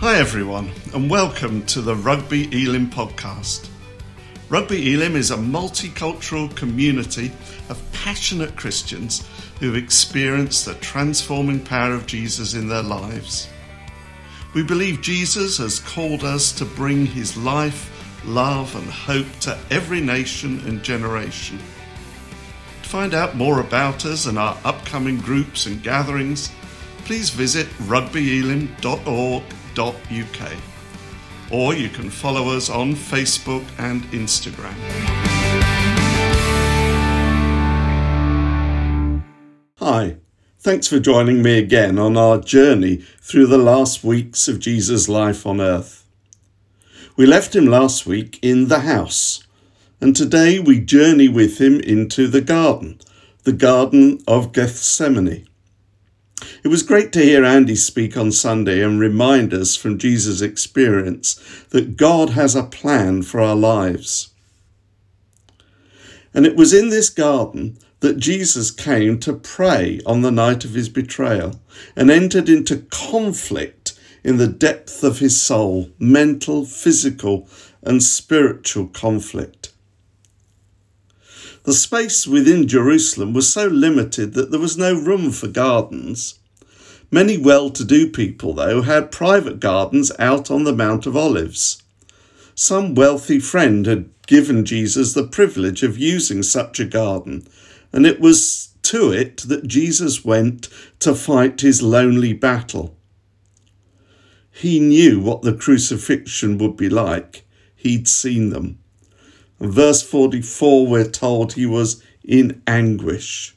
Hi, everyone, and welcome to the Rugby Elim podcast. Rugby Elim is a multicultural community of passionate Christians who've experienced the transforming power of Jesus in their lives. We believe Jesus has called us to bring his life, love, and hope to every nation and generation. To find out more about us and our upcoming groups and gatherings, please visit rugbyelim.org www.ecc.uk. Or you can follow us on Facebook and Instagram. Hi, thanks for joining me again on our journey through the last weeks of Jesus' life on earth. We left him last week in the house, and today we journey with him into the garden, the Garden of Gethsemane. It was great to hear Andy speak on Sunday and remind us from Jesus' experience that God has a plan for our lives. And it was in this garden that Jesus came to pray on the night of his betrayal and entered into conflict in the depth of his soul, mental, physical, and spiritual conflict. The space within Jerusalem was so limited that there was no room for gardens. Many well to do people, though, had private gardens out on the Mount of Olives. Some wealthy friend had given Jesus the privilege of using such a garden, and it was to it that Jesus went to fight his lonely battle. He knew what the crucifixion would be like. He'd seen them. Verse 44, we're told he was in anguish.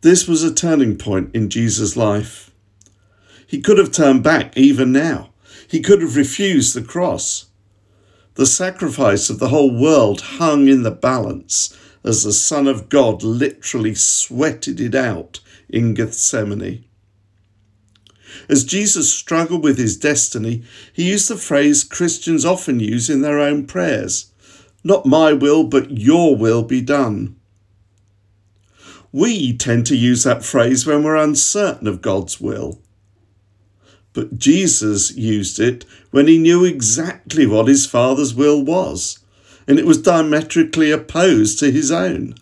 This was a turning point in Jesus' life. He could have turned back even now. He could have refused the cross. The sacrifice of the whole world hung in the balance as the Son of God literally sweated it out in Gethsemane. As Jesus struggled with his destiny, he used the phrase Christians often use in their own prayers Not my will, but your will be done. We tend to use that phrase when we're uncertain of God's will. But Jesus used it when he knew exactly what his Father's will was, and it was diametrically opposed to his own.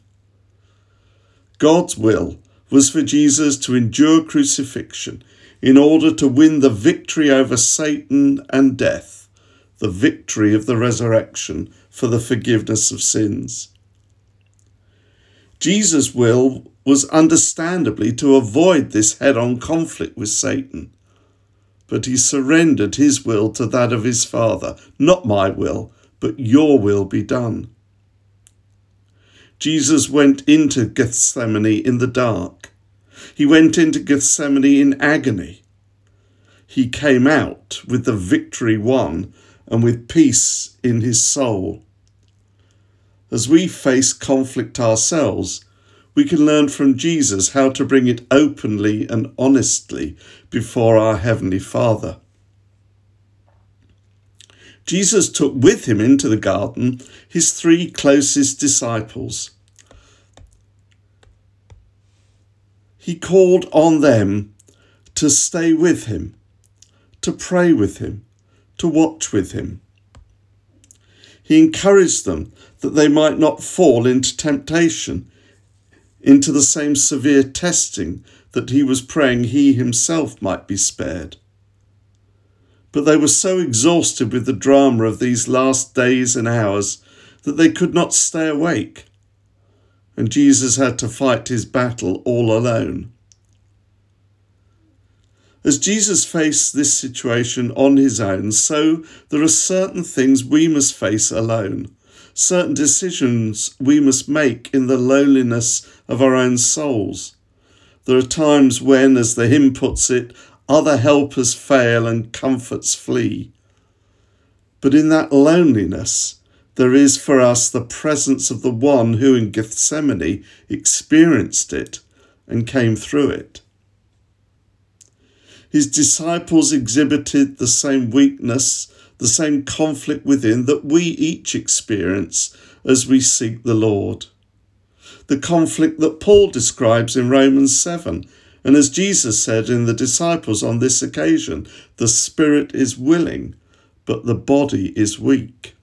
God's will was for Jesus to endure crucifixion in order to win the victory over Satan and death, the victory of the resurrection for the forgiveness of sins. Jesus' will was understandably to avoid this head on conflict with Satan. But he surrendered his will to that of his Father. Not my will, but your will be done. Jesus went into Gethsemane in the dark. He went into Gethsemane in agony. He came out with the victory won and with peace in his soul. As we face conflict ourselves, we can learn from Jesus how to bring it openly and honestly before our Heavenly Father. Jesus took with him into the garden his three closest disciples he called on them to stay with him, to pray with him, to watch with him. He encouraged them that they might not fall into temptation, into the same severe testing that he was praying he himself might be spared. But they were so exhausted with the drama of these last days and hours that they could not stay awake and Jesus had to fight his battle all alone. As Jesus faced this situation on his own, so there are certain things we must face alone, certain decisions we must make in the loneliness of our own souls. There are times when, as the hymn puts it, other helpers fail and comforts flee. But in that loneliness, there is for us the presence of the one who in Gethsemane experienced it and came through it. His disciples exhibited the same weakness, the same conflict within that we each experience as we seek the Lord. The conflict that Paul describes in Romans 7 And as Jesus said in the disciples on this occasion, the spirit is willing, but the body is weak.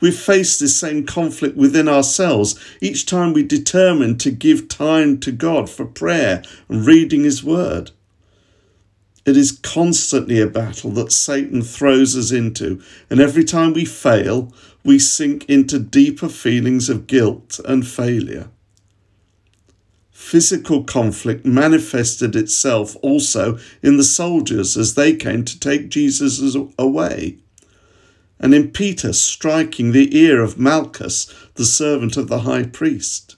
We face this same conflict within ourselves each time we determine to give time to God for prayer and reading His Word. It is constantly a battle that Satan throws us into, and every time we fail, we sink into deeper feelings of guilt and failure. Physical conflict manifested itself also in the soldiers as they came to take Jesus away and in Peter striking the ear of Malchus, the servant of the high priest.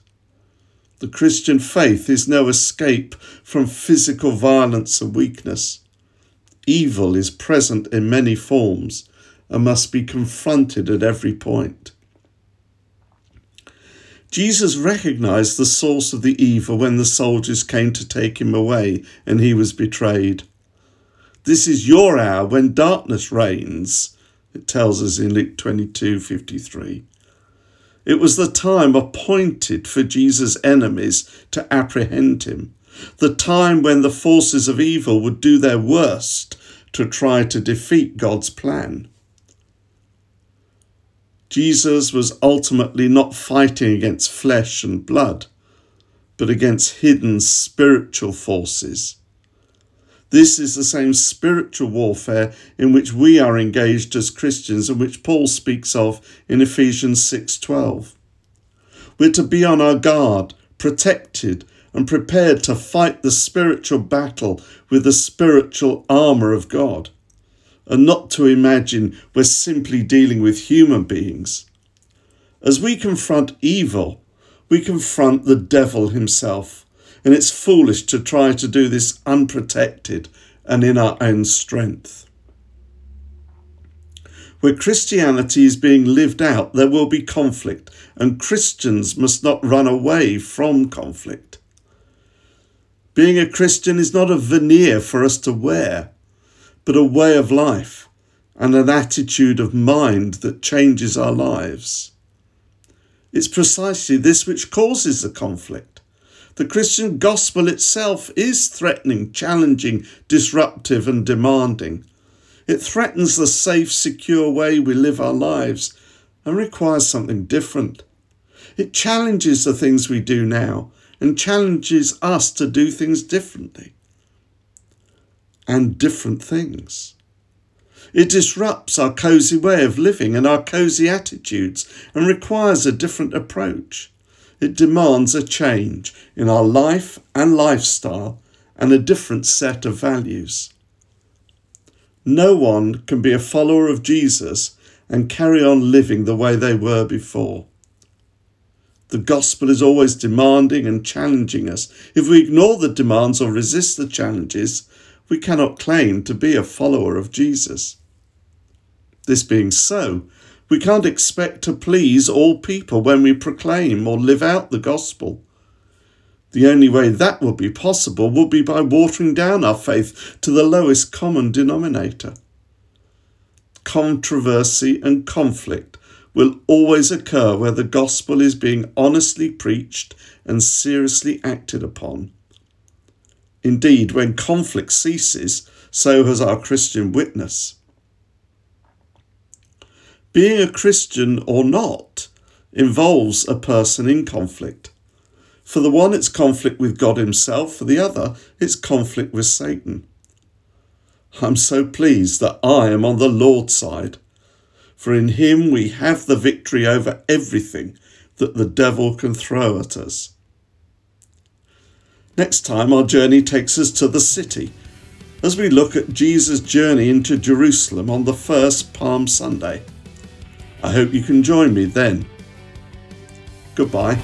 The Christian faith is no escape from physical violence and weakness. Evil is present in many forms and must be confronted at every point. Jesus recognized the source of the evil when the soldiers came to take him away and he was betrayed. This is your hour when darkness reigns, it tells us in Luke 22 53. It was the time appointed for Jesus' enemies to apprehend him, the time when the forces of evil would do their worst to try to defeat God's plan. Jesus was ultimately not fighting against flesh and blood, but against hidden spiritual forces this is the same spiritual warfare in which we are engaged as Christians and which Paul speaks of in Ephesians 6:12. We're to be on our guard, protected and prepared to fight the spiritual battle with the spiritual armour of God, and not to imagine we're simply dealing with human beings. As we confront evil, we confront the devil himself and it's foolish to try to do this unprotected and in our own strength. Where Christianity is being lived out, there will be conflict, and Christians must not run away from conflict. Being a Christian is not a veneer for us to wear, but a way of life and an attitude of mind that changes our lives. It's precisely this which causes the conflict. The Christian gospel itself is threatening, challenging, disruptive, and demanding. It threatens the safe, secure way we live our lives and requires something different. It challenges the things we do now and challenges us to do things differently and different things. It disrupts our cosy way of living and our cosy attitudes and requires a different approach. It demands a change in our life and lifestyle and a different set of values. No one can be a follower of Jesus and carry on living the way they were before. The gospel is always demanding and challenging us. If we ignore the demands or resist the challenges, we cannot claim to be a follower of Jesus. This being so, we can't expect to please all people when we proclaim or live out the gospel. The only way that will be possible will be by watering down our faith to the lowest common denominator. Controversy and conflict will always occur where the gospel is being honestly preached and seriously acted upon. Indeed, when conflict ceases, so has our Christian witness. Being a Christian or not involves a person in conflict. For the one, it's conflict with God Himself. For the other, it's conflict with Satan. I'm so pleased that I am on the Lord's side, for in Him we have the victory over everything that the devil can throw at us. Next time, our journey takes us to the city as we look at Jesus' journey into Jerusalem on the first Palm Sunday. I hope you can join me then. Goodbye.